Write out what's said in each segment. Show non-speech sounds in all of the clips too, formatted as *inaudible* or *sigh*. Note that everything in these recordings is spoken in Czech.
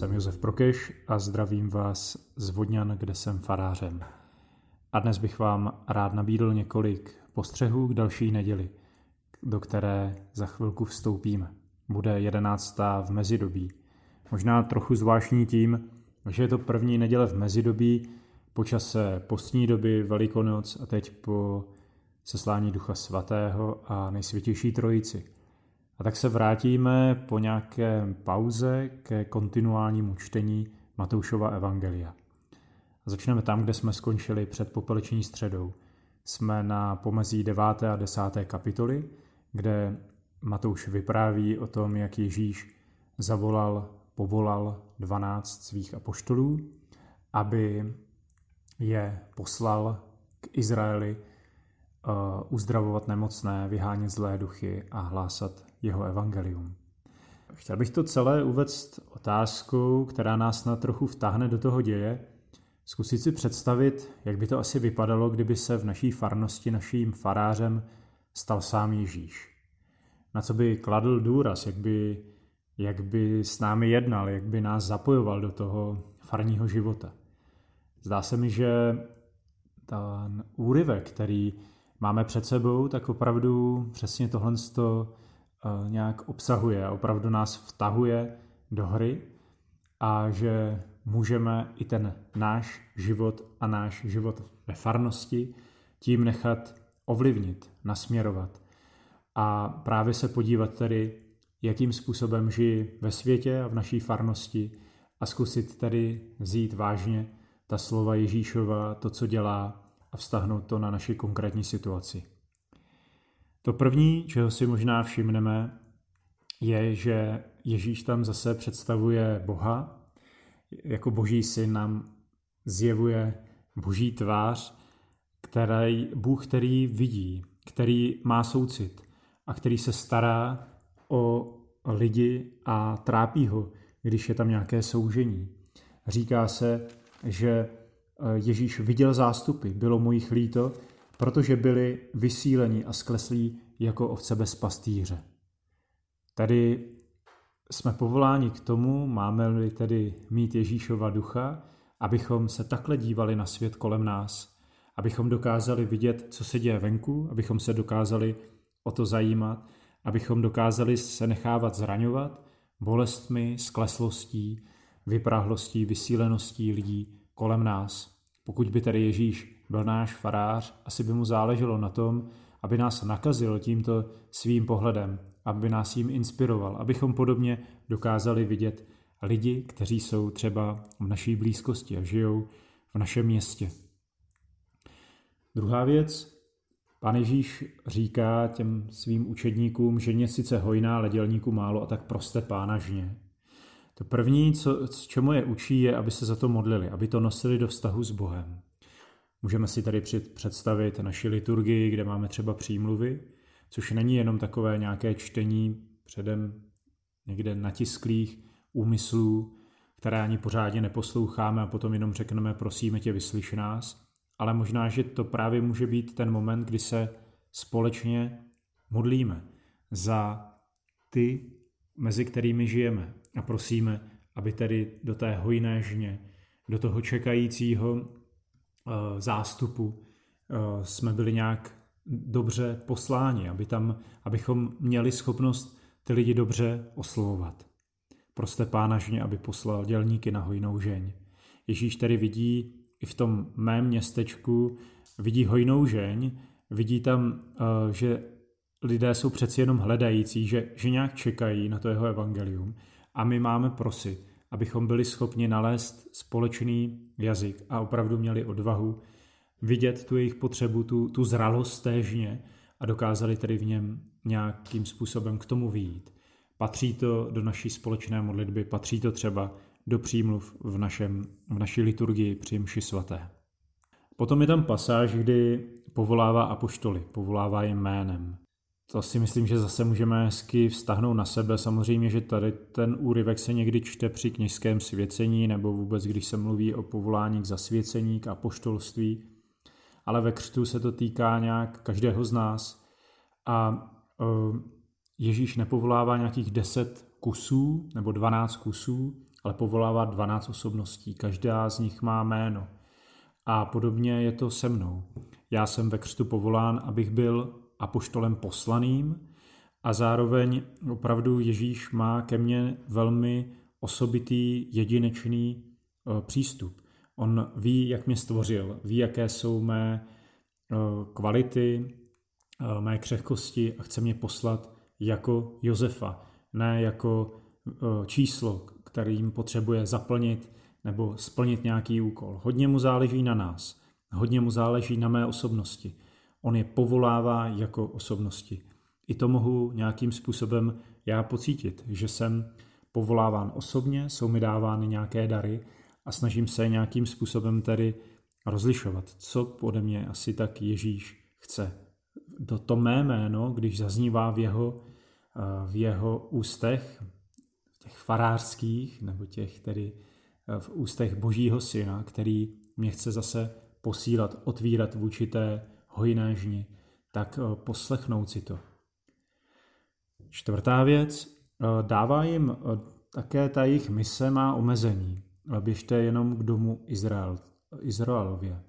jsem Josef Prokeš a zdravím vás z Vodňan, kde jsem farářem. A dnes bych vám rád nabídl několik postřehů k další neděli, do které za chvilku vstoupíme. Bude jedenáctá v mezidobí. Možná trochu zvláštní tím, že je to první neděle v mezidobí, po čase postní doby, Velikonoc a teď po seslání Ducha Svatého a nejsvětější trojici. A tak se vrátíme po nějaké pauze ke kontinuálnímu čtení Matoušova Evangelia. A začneme tam, kde jsme skončili před popeleční středou. Jsme na pomezí 9. a 10. kapitoly, kde Matouš vypráví o tom, jak Ježíš zavolal, povolal 12 svých apoštolů, aby je poslal k Izraeli uzdravovat nemocné, vyhánět zlé duchy a hlásat jeho evangelium. Chtěl bych to celé uvést otázkou, která nás na trochu vtáhne do toho děje, zkusit si představit, jak by to asi vypadalo, kdyby se v naší farnosti naším farářem stal sám Ježíš. Na co by kladl důraz, jak by, jak by s námi jednal, jak by nás zapojoval do toho farního života. Zdá se mi, že ten úryvek, který máme před sebou, tak opravdu přesně tohle to eh, nějak obsahuje a opravdu nás vtahuje do hry a že můžeme i ten náš život a náš život ve farnosti tím nechat ovlivnit, nasměrovat a právě se podívat tedy, jakým způsobem žijí ve světě a v naší farnosti a zkusit tedy vzít vážně ta slova Ježíšova, to, co dělá a vztahnout to na naši konkrétní situaci. To první, čeho si možná všimneme, je, že Ježíš tam zase představuje Boha, jako boží syn nám zjevuje boží tvář, který, Bůh, který vidí, který má soucit a který se stará o lidi a trápí ho, když je tam nějaké soužení. Říká se, že Ježíš viděl zástupy, bylo mu jich líto, protože byli vysíleni a skleslí jako ovce bez pastýře. Tady jsme povoláni k tomu, máme-li tedy mít Ježíšova ducha, abychom se takhle dívali na svět kolem nás, abychom dokázali vidět, co se děje venku, abychom se dokázali o to zajímat, abychom dokázali se nechávat zraňovat bolestmi, skleslostí, vyprahlostí, vysíleností lidí kolem nás. Pokud by tedy Ježíš byl náš farář, asi by mu záleželo na tom, aby nás nakazil tímto svým pohledem, aby nás jim inspiroval, abychom podobně dokázali vidět lidi, kteří jsou třeba v naší blízkosti a žijou v našem městě. Druhá věc, Pán Ježíš říká těm svým učedníkům, že mě sice hojná, ale dělníků málo a tak proste pána žně. To první, co, čemu je učí, je, aby se za to modlili, aby to nosili do vztahu s Bohem. Můžeme si tady představit naši liturgii, kde máme třeba přímluvy, což není jenom takové nějaké čtení předem někde natisklých úmyslů, které ani pořádně neposloucháme a potom jenom řekneme prosíme tě, vyslyš nás, ale možná, že to právě může být ten moment, kdy se společně modlíme za ty, mezi kterými žijeme a prosíme, aby tedy do té hojné žně, do toho čekajícího uh, zástupu uh, jsme byli nějak dobře posláni, aby tam, abychom měli schopnost ty lidi dobře oslovovat. Proste pána žně, aby poslal dělníky na hojnou žeň. Ježíš tedy vidí i v tom mém městečku vidí hojnou žeň, vidí tam, eh, že lidé jsou přeci jenom hledající, že, že nějak čekají na to jeho evangelium a my máme prosit, abychom byli schopni nalézt společný jazyk a opravdu měli odvahu vidět tu jejich potřebu, tu, tu zralost té žně a dokázali tedy v něm nějakým způsobem k tomu výjít. Patří to do naší společné modlitby, patří to třeba do přímluv v, našem, v naší liturgii při mši svaté. Potom je tam pasáž, kdy povolává apoštoly, povolává je jménem. To si myslím, že zase můžeme hezky vztahnout na sebe. Samozřejmě, že tady ten úryvek se někdy čte při kněžském svěcení nebo vůbec, když se mluví o povolání k zasvěcení, k apoštolství. Ale ve křtu se to týká nějak každého z nás. A Ježíš nepovolává nějakých deset kusů nebo 12 kusů, ale povolává 12 osobností. Každá z nich má jméno. A podobně je to se mnou. Já jsem ve křtu povolán, abych byl apoštolem poslaným a zároveň opravdu Ježíš má ke mně velmi osobitý, jedinečný eh, přístup. On ví, jak mě stvořil, ví, jaké jsou mé eh, kvality, eh, mé křehkosti a chce mě poslat jako Josefa, ne jako číslo, kterým potřebuje zaplnit nebo splnit nějaký úkol. Hodně mu záleží na nás, hodně mu záleží na mé osobnosti. On je povolává jako osobnosti. I to mohu nějakým způsobem já pocítit, že jsem povoláván osobně, jsou mi dávány nějaké dary a snažím se nějakým způsobem tedy rozlišovat, co pode mě asi tak Ježíš chce. Do to mé jméno, když zaznívá v jeho, eh, v jeho ústech, těch farářských, nebo těch tedy v ústech božího syna, který mě chce zase posílat, otvírat v určité hojné žni, tak eh, poslechnout si to. Čtvrtá věc, Eh, dává jim eh, také ta jejich mise má omezení. Běžte jenom k domu Izrael, Izraelově.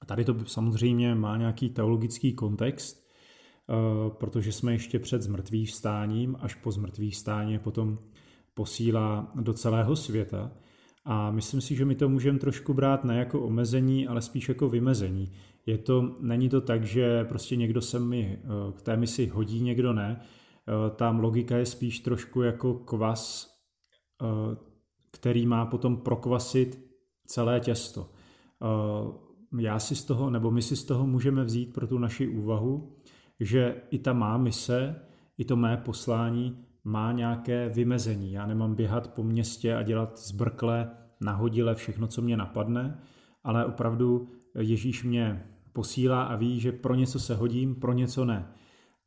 A tady to samozřejmě má nějaký teologický kontext, protože jsme ještě před zmrtvých vstáním, až po zmrtvých vstání potom posílá do celého světa. A myslím si, že my to můžeme trošku brát ne jako omezení, ale spíš jako vymezení. Je to, není to tak, že prostě někdo se mi k té misi hodí, někdo ne, Eh, tam logika je spíš trošku jako kvas, eh, který má potom prokvasit celé těsto. Eh, já si z toho, nebo my si z toho můžeme vzít pro tu naši úvahu, že i ta má mise, i to mé poslání má nějaké vymezení. Já nemám běhat po městě a dělat zbrkle, nahodile všechno, co mě napadne, ale opravdu Ježíš mě posílá a ví, že pro něco se hodím, pro něco ne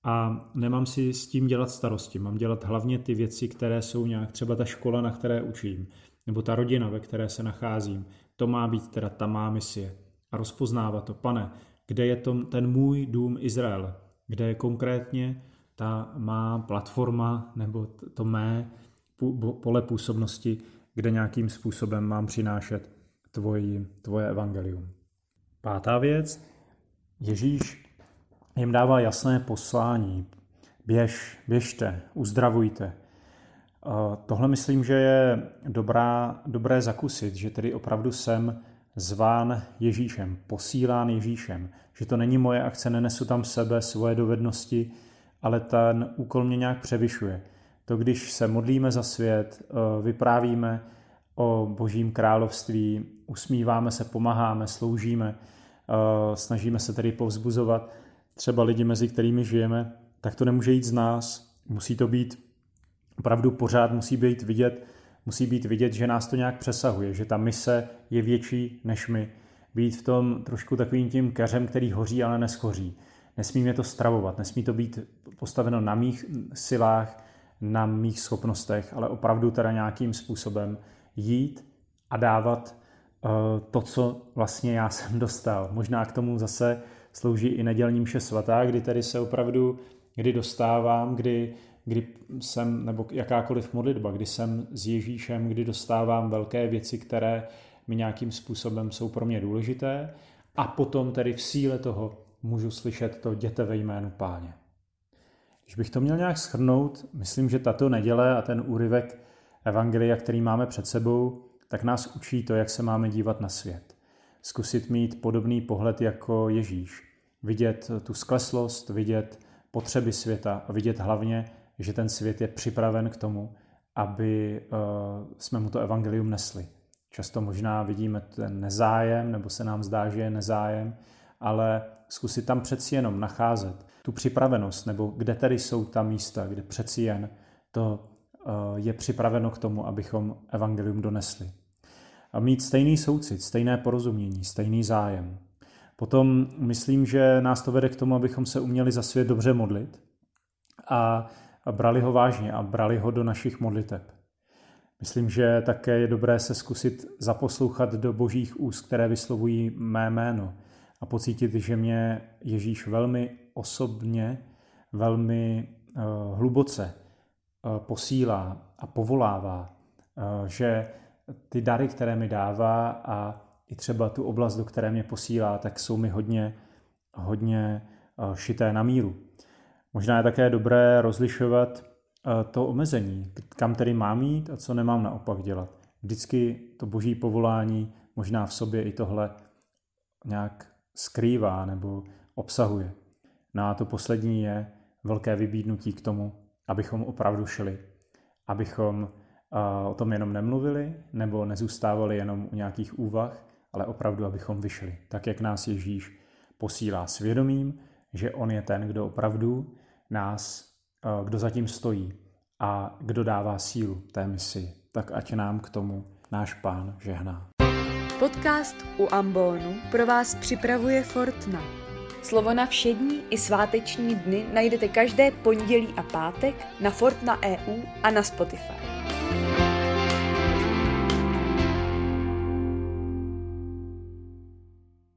a nemám si s tím dělat starosti. Mám dělat hlavně ty věci, které jsou nějak, třeba ta škola, na které učím, nebo ta rodina, ve které se nacházím. To má být teda ta má misie. A rozpoznávat to, pane, kde je to, ten můj dům Izrael, kde je konkrétně ta má platforma nebo to mé pole působnosti, kde nějakým způsobem mám přinášet tvoji, tvoje evangelium. Pátá věc. Ježíš jim dává jasné poslání. Běž, běžte, uzdravujte. Tohle myslím, že je dobrá, dobré zakusit, že tedy opravdu jsem zván Ježíšem, posílán Ježíšem, že to není moje akce, nenesu tam sebe, svoje dovednosti, ale ten úkol mě nějak převyšuje. To, když se modlíme za svět, e, vyprávíme o božím království, usmíváme se, pomáháme, sloužíme, e, snažíme se tedy povzbuzovat, třeba lidi, mezi kterými žijeme, tak to nemůže jít z nás. Musí to být opravdu pořád, musí být vidět, musí být vidět, že nás to nějak přesahuje, že ta mise je větší než my. Být v tom trošku takovým tím keřem, který hoří, ale neschoří. Nesmí mě to stravovat, nesmí to být postaveno na mých silách, na mých schopnostech, ale opravdu teda nějakým způsobem jít a dávat uh, to, co vlastně já *laughs* jsem dostal. Možná k tomu zase slouží i nedělní mše svatá, kdy tady se opravdu, kdy dostávám, kdy, kdy jsem, nebo jakákoliv modlitba, kdy jsem s Ježíšem, kdy dostávám velké věci, které mi nějakým způsobem jsou pro mě důležité a potom tedy v síle toho můžu slyšet to děte ve jménu páně. Když bych to měl nějak schrnout, myslím, že tato neděle a ten úryvek Evangelia, který máme před sebou, tak nás učí to, jak se máme dívat na svět. Zkusit mít podobný pohled jako Ježíš vidět tu skleslost, vidět potřeby světa a vidět hlavně, že ten svět je připraven k tomu, aby eh, jsme mu to evangelium nesli. Často možná vidíme ten nezájem, nebo se nám zdá, že je nezájem, ale zkusit tam přeci jenom nacházet tu připravenost, nebo kde tedy jsou ta místa, kde přeci jen to eh, je připraveno k tomu, abychom evangelium donesli. A mít stejný soucit, stejné porozumění, stejný zájem. Potom myslím, že nás to vede k tomu, abychom se uměli za svět dobře modlit a, brali ho vážně a brali ho do našich modliteb. Myslím, že také je dobré se zkusit zaposlouchat do božích úst, které vyslovují mé jméno a pocítit, že mě Ježíš velmi osobně, velmi uh, hluboce posílá a povolává, že ty dary, které mi dává a i třeba tu oblast, do které mě posílá, tak jsou mi hodně, hodně šité na míru. Možná je také dobré rozlišovat to omezení, kam tedy mám jít a co nemám naopak dělat. Vždycky to boží povolání možná v sobě i tohle nějak skrývá nebo obsahuje. No a to poslední je velké vybídnutí k tomu, abychom opravdu šli. Abychom o tom jenom nemluvili nebo nezůstávali jenom u nějakých úvah, ale opravdu, abychom vyšli. Tak, jak nás Ježíš posílá svědomím, že On je ten, kdo opravdu nás, kdo zatím stojí a kdo dává sílu té misi. Tak ať nám k tomu náš pán žehná. Podcast u Ambonu pro vás připravuje Fortna. Slovo na všední i sváteční dny najdete každé pondělí a pátek na Fortna EU a na Spotify.